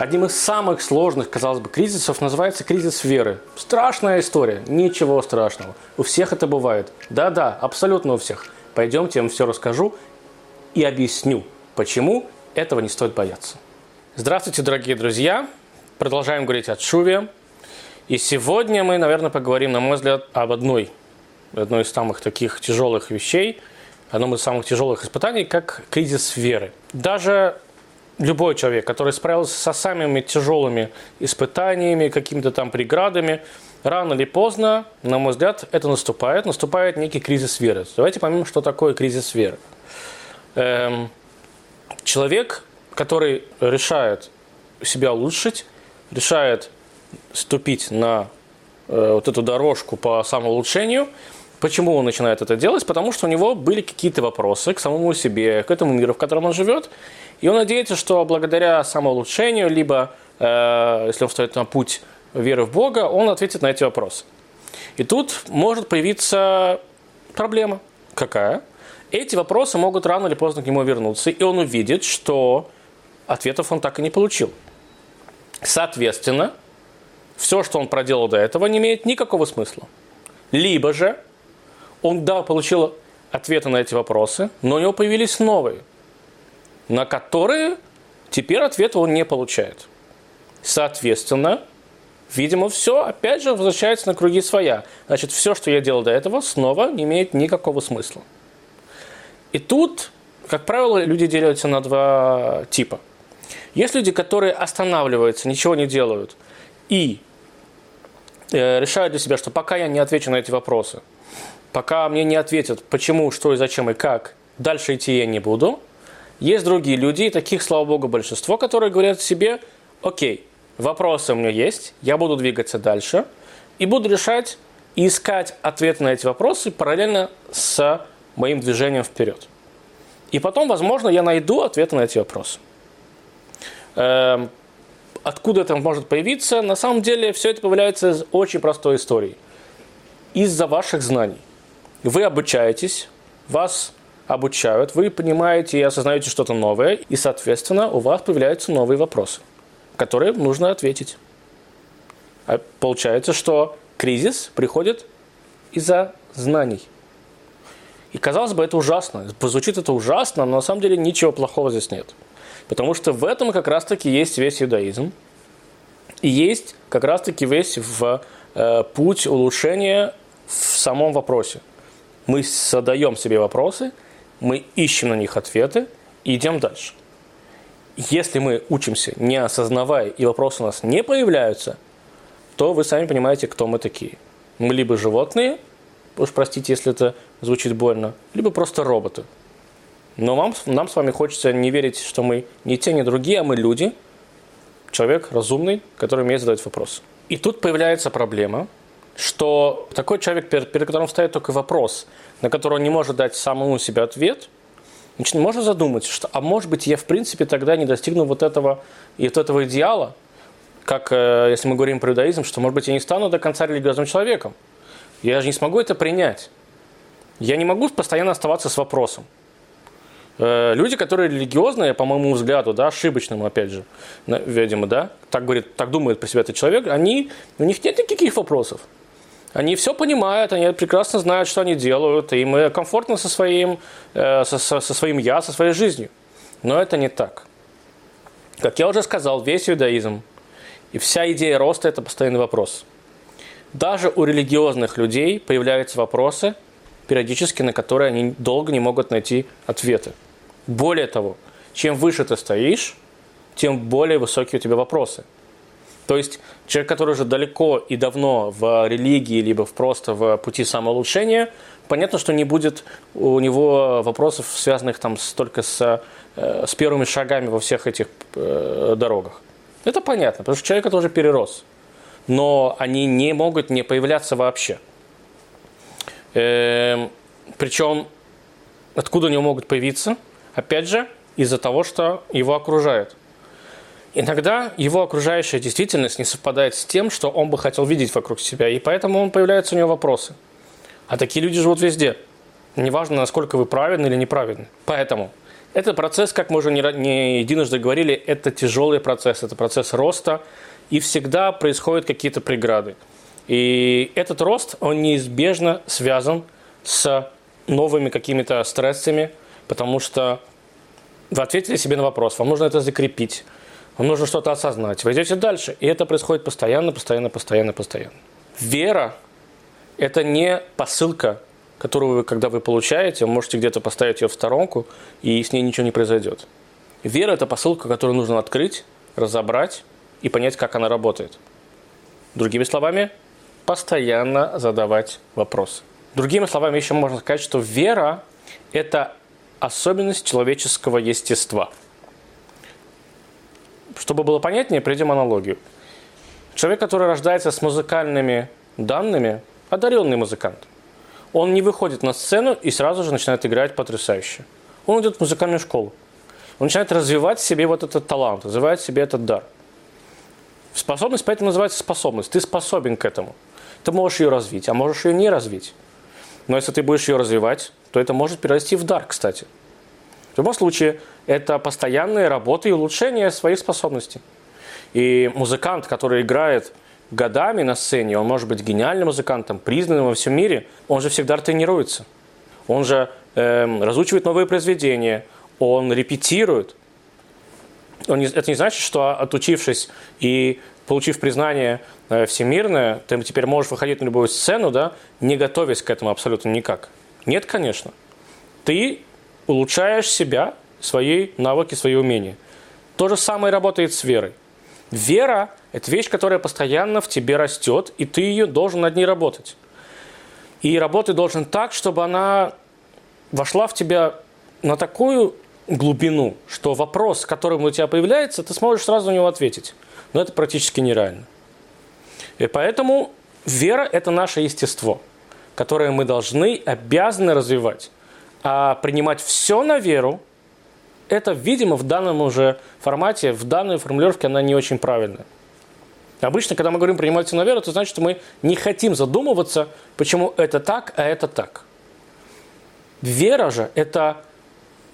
Одним из самых сложных, казалось бы, кризисов называется кризис веры. Страшная история, ничего страшного. У всех это бывает. Да-да, абсолютно у всех. Пойдемте, я вам все расскажу и объясню, почему этого не стоит бояться. Здравствуйте, дорогие друзья. Продолжаем говорить о Шуве. И сегодня мы, наверное, поговорим, на мой взгляд, об одной, одной из самых таких тяжелых вещей, одном из самых тяжелых испытаний, как кризис веры. Даже любой человек, который справился со самыми тяжелыми испытаниями, какими-то там преградами, рано или поздно, на мой взгляд, это наступает. Наступает некий кризис веры. Давайте поймем, что такое кризис веры. Эм, человек, который решает себя улучшить, решает ступить на э, вот эту дорожку по самоулучшению, Почему он начинает это делать? Потому что у него были какие-то вопросы к самому себе, к этому миру, в котором он живет. И он надеется, что благодаря самоулучшению, либо э, если он встает на путь веры в Бога, он ответит на эти вопросы. И тут может появиться проблема. Какая? Эти вопросы могут рано или поздно к нему вернуться, и он увидит, что ответов он так и не получил. Соответственно, все, что он проделал до этого, не имеет никакого смысла. Либо же он, да, получил ответы на эти вопросы, но у него появились новые, на которые теперь ответа он не получает. Соответственно, видимо, все опять же возвращается на круги своя. Значит, все, что я делал до этого, снова не имеет никакого смысла. И тут, как правило, люди делятся на два типа. Есть люди, которые останавливаются, ничего не делают и э, решают для себя, что пока я не отвечу на эти вопросы, пока мне не ответят, почему, что и зачем и как, дальше идти я не буду. Есть другие люди, и таких, слава богу, большинство, которые говорят себе, окей, вопросы у меня есть, я буду двигаться дальше и буду решать и искать ответы на эти вопросы параллельно с моим движением вперед. И потом, возможно, я найду ответы на эти вопросы. Эм, откуда это может появиться? На самом деле все это появляется из очень простой истории. Из-за ваших знаний. Вы обучаетесь, вас обучают, вы понимаете и осознаете что-то новое, и, соответственно, у вас появляются новые вопросы, которые нужно ответить. А получается, что кризис приходит из-за знаний. И казалось бы, это ужасно. Звучит это ужасно, но на самом деле ничего плохого здесь нет. Потому что в этом как раз-таки есть весь иудаизм. И есть как раз-таки весь в, э, путь улучшения в самом вопросе мы задаем себе вопросы, мы ищем на них ответы и идем дальше. Если мы учимся, не осознавая, и вопросы у нас не появляются, то вы сами понимаете, кто мы такие. Мы либо животные, уж простите, если это звучит больно, либо просто роботы. Но вам, нам с вами хочется не верить, что мы не те, не другие, а мы люди, человек разумный, который умеет задать вопросы. И тут появляется проблема – что такой человек, перед, перед которым стоит только вопрос, на который он не может дать самому себе ответ, значит, можно задумать, что, а может быть, я в принципе тогда не достигну вот этого и вот этого идеала, как э, если мы говорим про иудаизм, что, может быть, я не стану до конца религиозным человеком. Я же не смогу это принять. Я не могу постоянно оставаться с вопросом. Э, люди, которые религиозные, по моему взгляду, да, ошибочному, опять же, видимо, да, так говорит, так думает про себя этот человек, они, у них нет никаких вопросов. Они все понимают, они прекрасно знают, что они делают, и им комфортно со своим, э, со, со, со своим я, со своей жизнью. Но это не так. Как я уже сказал, весь иудаизм и вся идея роста – это постоянный вопрос. Даже у религиозных людей появляются вопросы, периодически на которые они долго не могут найти ответы. Более того, чем выше ты стоишь, тем более высокие у тебя вопросы – то есть человек, который уже далеко и давно в религии, либо просто в пути самоулучшения, понятно, что не будет у него вопросов, связанных там только с, э, с первыми шагами во всех этих э, дорогах. Это понятно, потому что человек это уже перерос. Но они не могут не появляться вообще. Эм, причем, откуда они могут появиться? Опять же, из-за того, что его окружает. Иногда его окружающая действительность не совпадает с тем, что он бы хотел видеть вокруг себя, и поэтому он появляются у него вопросы. А такие люди живут везде. Неважно, насколько вы праведны или неправедны. Поэтому Это процесс, как мы уже не единожды говорили, это тяжелый процесс, это процесс роста, и всегда происходят какие-то преграды. И этот рост, он неизбежно связан с новыми какими-то стрессами, потому что вы ответили себе на вопрос, вам нужно это закрепить, вам нужно что-то осознать, вы идете дальше, и это происходит постоянно, постоянно, постоянно, постоянно. Вера – это не посылка, которую вы, когда вы получаете, вы можете где-то поставить ее в сторонку, и с ней ничего не произойдет. Вера – это посылка, которую нужно открыть, разобрать и понять, как она работает. Другими словами, постоянно задавать вопросы. Другими словами, еще можно сказать, что вера – это особенность человеческого естества. Чтобы было понятнее, приведем аналогию. Человек, который рождается с музыкальными данными, одаренный музыкант, он не выходит на сцену и сразу же начинает играть потрясающе. Он идет в музыкальную школу. Он начинает развивать в себе вот этот талант, развивать в себе этот дар. Способность поэтому называется способность. Ты способен к этому. Ты можешь ее развить, а можешь ее не развить. Но если ты будешь ее развивать, то это может перерасти в дар, кстати. В любом случае, это постоянная работа и улучшение своих способностей. И музыкант, который играет годами на сцене, он может быть гениальным музыкантом, признанным во всем мире, он же всегда тренируется. Он же э, разучивает новые произведения, он репетирует. Он не, это не значит, что отучившись и получив признание э, всемирное, ты теперь можешь выходить на любую сцену, да, не готовясь к этому абсолютно никак. Нет, конечно. Ты улучшаешь себя, свои навыки, свои умения. То же самое работает с верой. Вера – это вещь, которая постоянно в тебе растет, и ты ее должен над ней работать. И работать должен так, чтобы она вошла в тебя на такую глубину, что вопрос, который у тебя появляется, ты сможешь сразу на него ответить. Но это практически нереально. И поэтому вера – это наше естество, которое мы должны, обязаны развивать. А принимать все на веру – это, видимо, в данном уже формате, в данной формулировке она не очень правильная. Обычно, когда мы говорим принимать все на веру, это значит, что мы не хотим задумываться, почему это так, а это так. Вера же – это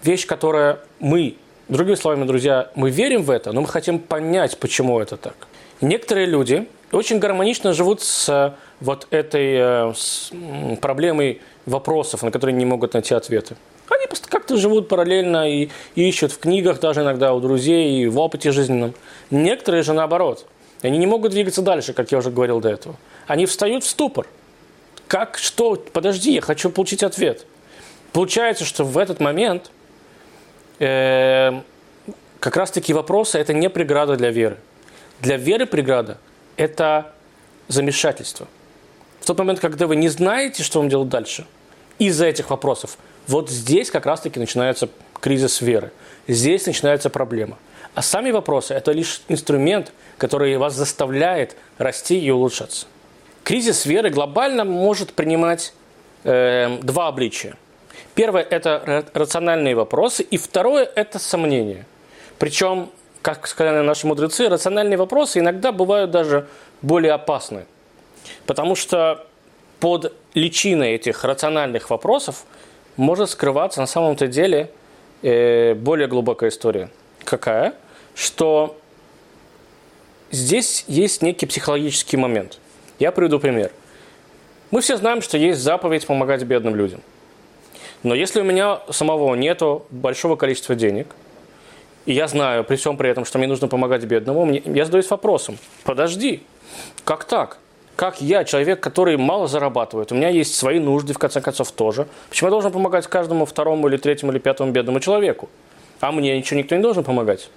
вещь, которая мы, другими словами, друзья, мы верим в это, но мы хотим понять, почему это так. Некоторые люди очень гармонично живут с вот этой э, проблемой вопросов, на которые не могут найти ответы. Они просто как-то живут параллельно и, ищут в книгах, даже иногда у друзей, и в опыте жизненном. Некоторые же наоборот. Они не могут двигаться дальше, как я уже говорил до этого. Они встают в ступор. Как, что, подожди, я хочу получить ответ. Получается, что в этот момент э, как раз таки вопросы – это не преграда для веры. Для веры преграда – это замешательство. В тот момент, когда вы не знаете, что вам делать дальше, из-за этих вопросов, вот здесь как раз-таки начинается кризис веры. Здесь начинается проблема. А сами вопросы – это лишь инструмент, который вас заставляет расти и улучшаться. Кризис веры глобально может принимать э, два обличия – Первое – это рациональные вопросы, и второе – это сомнения. Причем, как сказали наши мудрецы, рациональные вопросы иногда бывают даже более опасны. Потому что под личиной этих рациональных вопросов может скрываться на самом-то деле э, более глубокая история. Какая? Что здесь есть некий психологический момент. Я приведу пример. Мы все знаем, что есть заповедь помогать бедным людям – но если у меня самого нету большого количества денег, и я знаю при всем при этом, что мне нужно помогать бедному, я задаюсь вопросом, подожди, как так? Как я, человек, который мало зарабатывает, у меня есть свои нужды, в конце концов, тоже. Почему я должен помогать каждому второму или третьему или пятому бедному человеку? А мне ничего никто не должен помогать.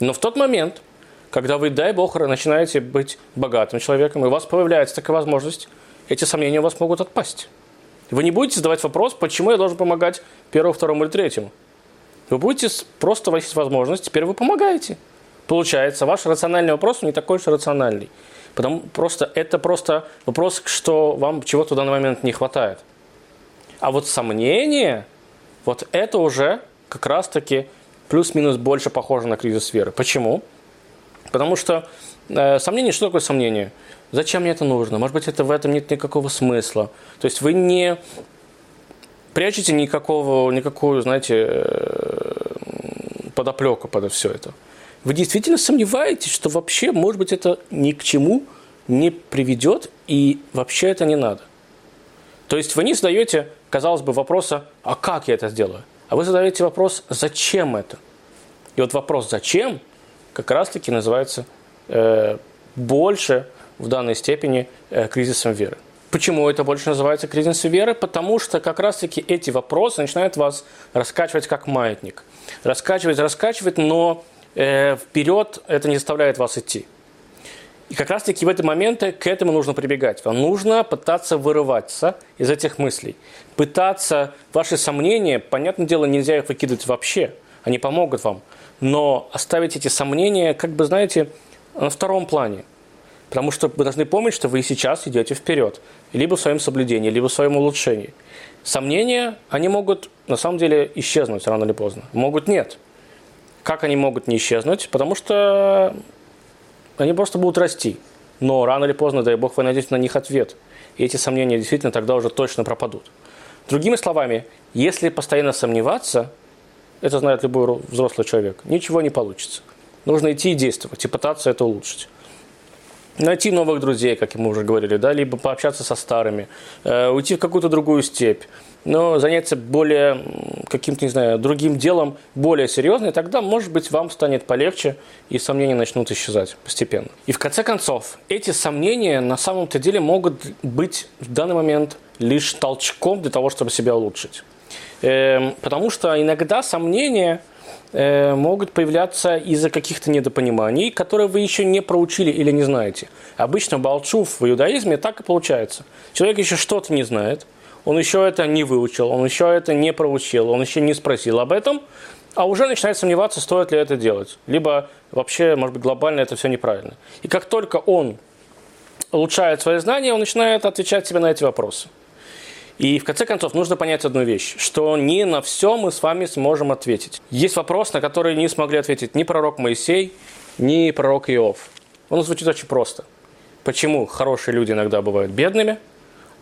Но в тот момент, когда вы, дай бог, начинаете быть богатым человеком, и у вас появляется такая возможность, эти сомнения у вас могут отпасть. Вы не будете задавать вопрос, почему я должен помогать первому, второму или третьему. Вы будете просто у возможность, теперь вы помогаете. Получается, ваш рациональный вопрос не такой уж рациональный. Потому просто это просто вопрос, что вам чего-то в данный момент не хватает. А вот сомнение, вот это уже как раз-таки плюс-минус больше похоже на кризис веры. Почему? Потому что э, сомнение, что такое сомнение? Зачем мне это нужно? Может быть, это в этом нет никакого смысла. То есть вы не прячете никакого, никакую, знаете, э, подоплеку под все это. Вы действительно сомневаетесь, что вообще, может быть, это ни к чему не приведет, и вообще это не надо. То есть вы не задаете, казалось бы, вопроса, а как я это сделаю? А вы задаете вопрос, зачем это? И вот вопрос «зачем?» как раз-таки называется э, больше в данной степени э, кризисом веры. Почему это больше называется кризисом веры? Потому что как раз-таки эти вопросы начинают вас раскачивать как маятник. Раскачивать, раскачивать, но э, вперед это не заставляет вас идти. И как раз-таки в эти моменты к этому нужно прибегать. Вам нужно пытаться вырываться из этих мыслей. Пытаться ваши сомнения, понятное дело, нельзя их выкидывать вообще. Они помогут вам. Но оставить эти сомнения, как бы, знаете, на втором плане. Потому что вы должны помнить, что вы сейчас идете вперед. Либо в своем соблюдении, либо в своем улучшении. Сомнения, они могут на самом деле исчезнуть рано или поздно. Могут нет. Как они могут не исчезнуть? Потому что они просто будут расти. Но рано или поздно, дай бог, вы найдете на них ответ. И эти сомнения действительно тогда уже точно пропадут. Другими словами, если постоянно сомневаться, это знает любой взрослый человек, ничего не получится. Нужно идти и действовать, и пытаться это улучшить. Найти новых друзей, как мы уже говорили, да, либо пообщаться со старыми, э, уйти в какую-то другую степь, но заняться более каким-то, не знаю, другим делом, более серьезным, тогда, может быть, вам станет полегче, и сомнения начнут исчезать постепенно. И в конце концов, эти сомнения на самом-то деле могут быть в данный момент лишь толчком для того, чтобы себя улучшить. Эм, потому что иногда сомнения могут появляться из-за каких-то недопониманий, которые вы еще не проучили или не знаете. Обычно балчув в иудаизме так и получается. Человек еще что-то не знает, он еще это не выучил, он еще это не проучил, он еще не спросил об этом, а уже начинает сомневаться, стоит ли это делать. Либо вообще, может быть, глобально это все неправильно. И как только он улучшает свои знания, он начинает отвечать себе на эти вопросы. И в конце концов нужно понять одну вещь, что не на все мы с вами сможем ответить. Есть вопрос, на который не смогли ответить ни пророк Моисей, ни пророк Иов. Он звучит очень просто. Почему хорошие люди иногда бывают бедными,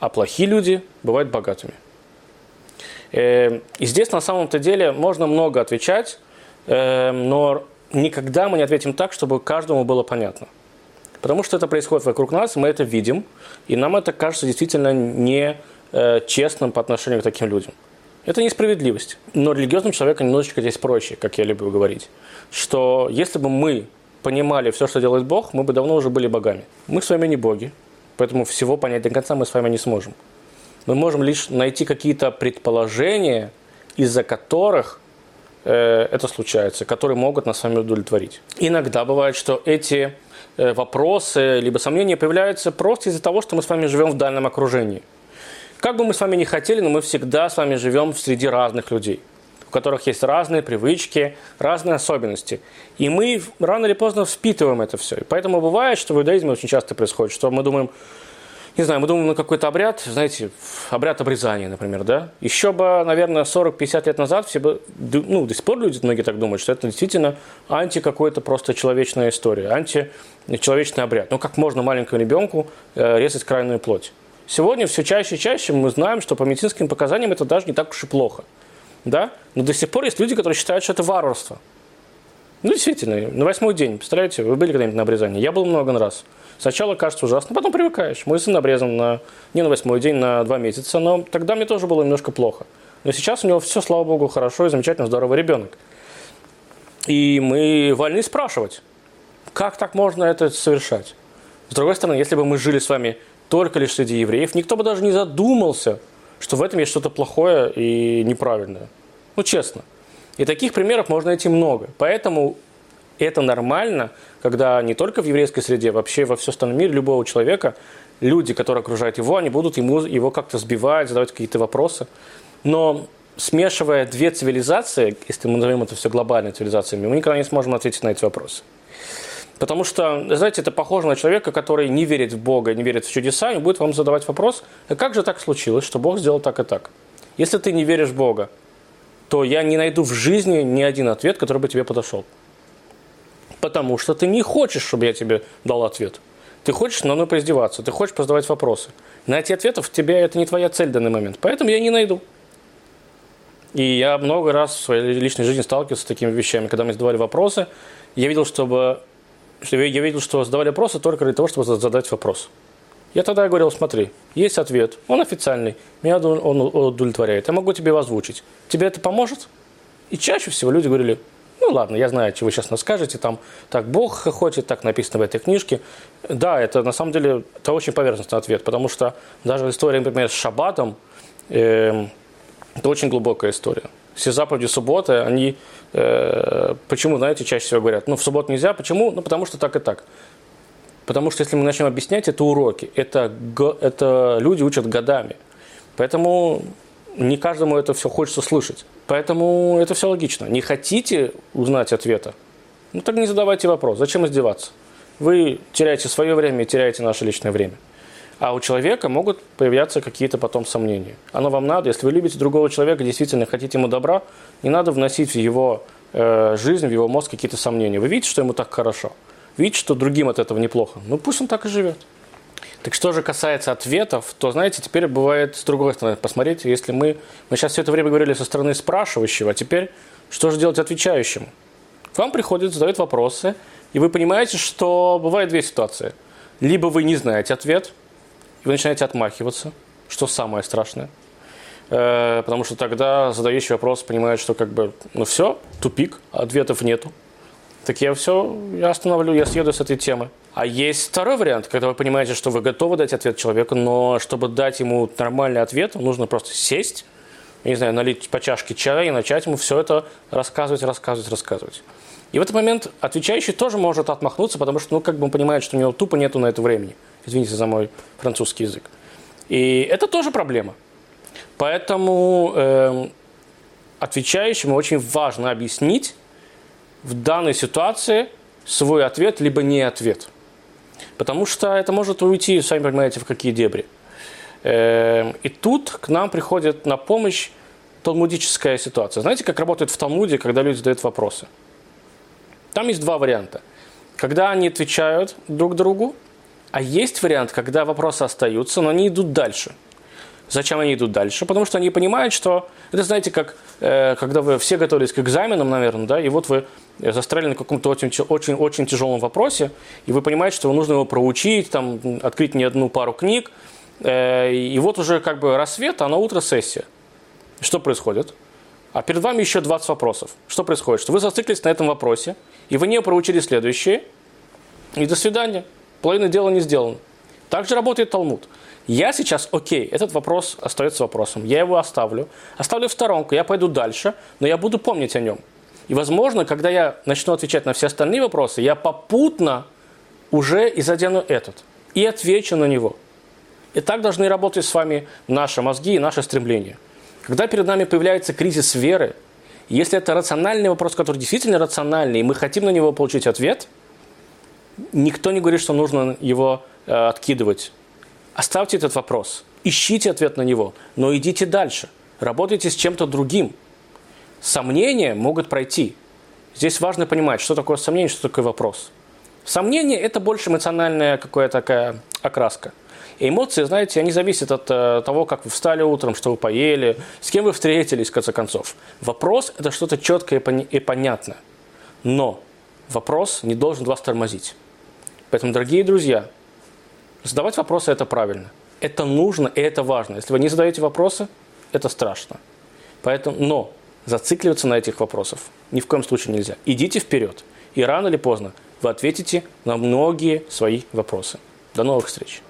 а плохие люди бывают богатыми? Э, и здесь на самом-то деле можно много отвечать, э, но никогда мы не ответим так, чтобы каждому было понятно. Потому что это происходит вокруг нас, мы это видим, и нам это кажется действительно не Э, честным по отношению к таким людям. Это несправедливость. Но религиозным человеком немножечко здесь проще, как я люблю говорить. Что если бы мы понимали все, что делает Бог, мы бы давно уже были богами. Мы с вами не боги, поэтому всего понять до конца мы с вами не сможем. Мы можем лишь найти какие-то предположения, из-за которых э, это случается, которые могут нас с вами удовлетворить. Иногда бывает, что эти э, вопросы либо сомнения появляются просто из-за того, что мы с вами живем в дальнем окружении – как бы мы с вами не хотели, но мы всегда с вами живем среди разных людей, у которых есть разные привычки, разные особенности. И мы рано или поздно впитываем это все. И поэтому бывает, что в иудаизме очень часто происходит, что мы думаем, не знаю, мы думаем на какой-то обряд, знаете, обряд обрезания, например, да? Еще бы, наверное, 40-50 лет назад все бы, ну, до сих пор люди, многие так думают, что это действительно анти какой-то просто человечная история, античеловечный обряд. Ну, как можно маленькому ребенку э, резать крайнюю плоть? Сегодня все чаще и чаще мы знаем, что по медицинским показаниям это даже не так уж и плохо. Да? Но до сих пор есть люди, которые считают, что это варварство. Ну, действительно, на восьмой день, представляете, вы были когда-нибудь на обрезании? Я был много раз. Сначала кажется ужасно, потом привыкаешь. Мой сын обрезан на, не на восьмой день, на два месяца, но тогда мне тоже было немножко плохо. Но сейчас у него все, слава богу, хорошо и замечательно, здоровый ребенок. И мы вольны спрашивать, как так можно это совершать? С другой стороны, если бы мы жили с вами только лишь среди евреев, никто бы даже не задумался, что в этом есть что-то плохое и неправильное. Ну, честно. И таких примеров можно найти много. Поэтому это нормально, когда не только в еврейской среде, вообще во всем остальном мире любого человека, люди, которые окружают его, они будут ему, его как-то сбивать, задавать какие-то вопросы. Но смешивая две цивилизации, если мы назовем это все глобальной цивилизациями, мы никогда не сможем ответить на эти вопросы. Потому что, знаете, это похоже на человека, который не верит в Бога, не верит в чудеса, и будет вам задавать вопрос, а как же так случилось, что Бог сделал так и так? Если ты не веришь в Бога, то я не найду в жизни ни один ответ, который бы тебе подошел. Потому что ты не хочешь, чтобы я тебе дал ответ. Ты хочешь на мной поиздеваться, ты хочешь позадавать вопросы. Найти ответов тебе это не твоя цель в данный момент. Поэтому я не найду. И я много раз в своей личной жизни сталкивался с такими вещами, когда мне задавали вопросы, я видел, чтобы я видел, что задавали вопросы только для того, чтобы задать вопрос. Я тогда говорил, смотри, есть ответ, он официальный, меня он удовлетворяет, я могу тебе его озвучить. Тебе это поможет? И чаще всего люди говорили, ну ладно, я знаю, чего вы сейчас скажете, там, так Бог хочет, так написано в этой книжке. Да, это на самом деле, это очень поверхностный ответ, потому что даже история, например, с Шаббатом, э, это очень глубокая история. Все заповеди субботы, они, э, почему, знаете, чаще всего говорят, ну, в субботу нельзя, почему? Ну, потому что так и так. Потому что если мы начнем объяснять, это уроки, это, это люди учат годами. Поэтому не каждому это все хочется слышать. Поэтому это все логично. Не хотите узнать ответа? Ну так не задавайте вопрос. Зачем издеваться? Вы теряете свое время и теряете наше личное время. А у человека могут появляться какие-то потом сомнения. Оно вам надо, если вы любите другого человека, действительно хотите ему добра, не надо вносить в его э, жизнь, в его мозг какие-то сомнения. Вы видите, что ему так хорошо. Видите, что другим от этого неплохо. Ну пусть он так и живет. Так что же касается ответов, то, знаете, теперь бывает с другой стороны. Посмотрите, если мы... Мы сейчас все это время говорили со стороны спрашивающего, а теперь что же делать отвечающему? К вам приходят, задают вопросы, и вы понимаете, что бывает две ситуации. Либо вы не знаете ответ, и вы начинаете отмахиваться, что самое страшное. Э, потому что тогда задающий вопрос понимает, что как бы, ну все, тупик, ответов нету. Так я все, я остановлю, я съеду с этой темы. А есть второй вариант, когда вы понимаете, что вы готовы дать ответ человеку, но чтобы дать ему нормальный ответ, нужно просто сесть, я не знаю, налить по чашке чая и начать ему все это рассказывать, рассказывать, рассказывать. И в этот момент отвечающий тоже может отмахнуться, потому что, ну, как бы он понимает, что у него тупо нету на это времени. Извините за мой французский язык. И это тоже проблема. Поэтому э, отвечающему очень важно объяснить в данной ситуации свой ответ, либо не ответ – Потому что это может уйти, сами понимаете, в какие дебри. Эм, и тут к нам приходит на помощь талмудическая ситуация. Знаете, как работает в Талмуде, когда люди задают вопросы? Там есть два варианта. Когда они отвечают друг другу, а есть вариант, когда вопросы остаются, но они идут дальше. Зачем они идут дальше? Потому что они понимают, что это, знаете, как э, когда вы все готовились к экзаменам, наверное, да, и вот вы застряли на каком-то очень, очень, очень тяжелом вопросе, и вы понимаете, что нужно его проучить, там, открыть не одну пару книг, э, и вот уже как бы рассвет, а на утро сессия. Что происходит? А перед вами еще 20 вопросов. Что происходит? Что вы зациклились на этом вопросе, и вы не проучили следующие, и до свидания. Половина дела не сделана. Так же работает Талмуд. Я сейчас, окей, этот вопрос остается вопросом. Я его оставлю. Оставлю в сторонку, я пойду дальше, но я буду помнить о нем. И, возможно, когда я начну отвечать на все остальные вопросы, я попутно уже и задену этот. И отвечу на него. И так должны работать с вами наши мозги и наши стремления. Когда перед нами появляется кризис веры, если это рациональный вопрос, который действительно рациональный, и мы хотим на него получить ответ, никто не говорит, что нужно его э, откидывать. Оставьте этот вопрос, ищите ответ на него, но идите дальше, работайте с чем-то другим – Сомнения могут пройти. Здесь важно понимать, что такое сомнение, что такое вопрос. Сомнение – это больше эмоциональная какая-то такая окраска. И эмоции, знаете, они зависят от э, того, как вы встали утром, что вы поели, с кем вы встретились, в конце концов. Вопрос – это что-то четкое и понятное. Но вопрос не должен вас тормозить. Поэтому, дорогие друзья, задавать вопросы – это правильно. Это нужно и это важно. Если вы не задаете вопросы, это страшно. Поэтому, но зацикливаться на этих вопросах ни в коем случае нельзя. Идите вперед, и рано или поздно вы ответите на многие свои вопросы. До новых встреч!